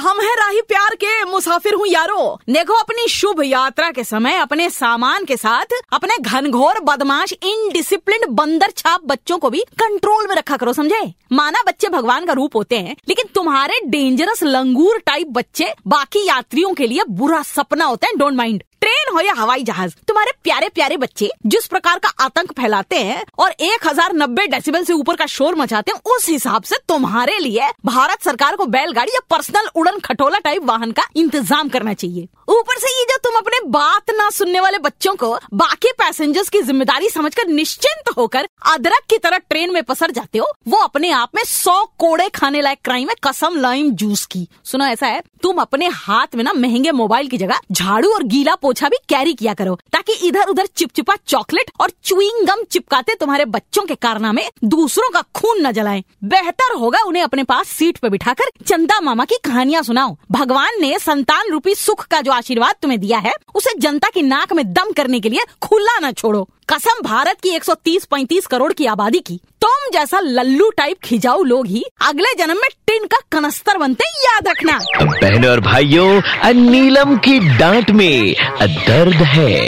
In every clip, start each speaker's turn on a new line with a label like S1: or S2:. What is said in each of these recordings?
S1: हम है राही प्यार के मुसाफिर हूँ यारो। देखो अपनी शुभ यात्रा के समय, अपने सामान के साथ, अपने घनघोर, बदमाश इनडिसिप्लिन बंदर छाप बच्चों को भी कंट्रोल में रखा करो, समझे? माना बच्चे भगवान का रूप होते हैं, लेकिन तुम्हारे डेंजरस लंगूर टाइप बच्चे बाकी यात्रियों के लिए बुरा सपना होता है डोंट माइंड हो या हवाई जहाज़? तुम्हारे प्यारे प्यारे बच्चे, जिस प्रकार का आतंक फैलाते हैं और एक हज़ार नब्बे डेसीबल से ऊपर का शोर मचाते हैं, उस हिसाब से तुम्हारे लिए भारत सरकार को बैलगाड़ी या पर्सनल उड़न खटोला टाइप वाहन का इंतज़ाम करना चाहिए। ऊपर से ये जो तुम अपने बात ना सुनने वाले बच्चों को बाकी पैसेंजर्स की ज़िम्मेदारी समझकर निश्चिंत होकर अदरक की तरह ट्रेन में पसर जाते हो। वो अपने आप में सौ कोड़े खाने लायक क्राइम है, कसम लाइम जूस की। सुनो, ऐसा है, तुम अपने हाथ में ना महँगे मोबाइल की जगह झाड़ू और गीला पोछा भी कैरी किया करो, ताकि इधर उधर चिपचिपा चॉकलेट और चुईंग गम चिपकाते तुम्हारे बच्चों के कारनामे दूसरों का खून न जलाएँ। बेहतर होगा उन्हें अपने पास सीट पे बिठाकर चंदा मामा की कहानियाँ सुनाओ। भगवान ने संतान रूपी सुख का जो आशीर्वाद तुम्हें दिया है उसे जनता की नाक में दम करने के लिए खुला न छोड़ो। कसम भारत की 130-35 करोड़ की आबादी की। तुम जैसा लल्लू टाइप खिजाऊ लोग ही अगले जन्म में टिन का कनस्तर बनते याद रखना।
S2: बहनों और भाइयों नीलम की डांट में दर्द है।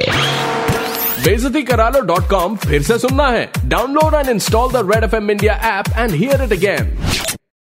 S3: बेजती करा लो डॉट कॉम फिर से सुनना है। Download and install the red F M India app and hear it again.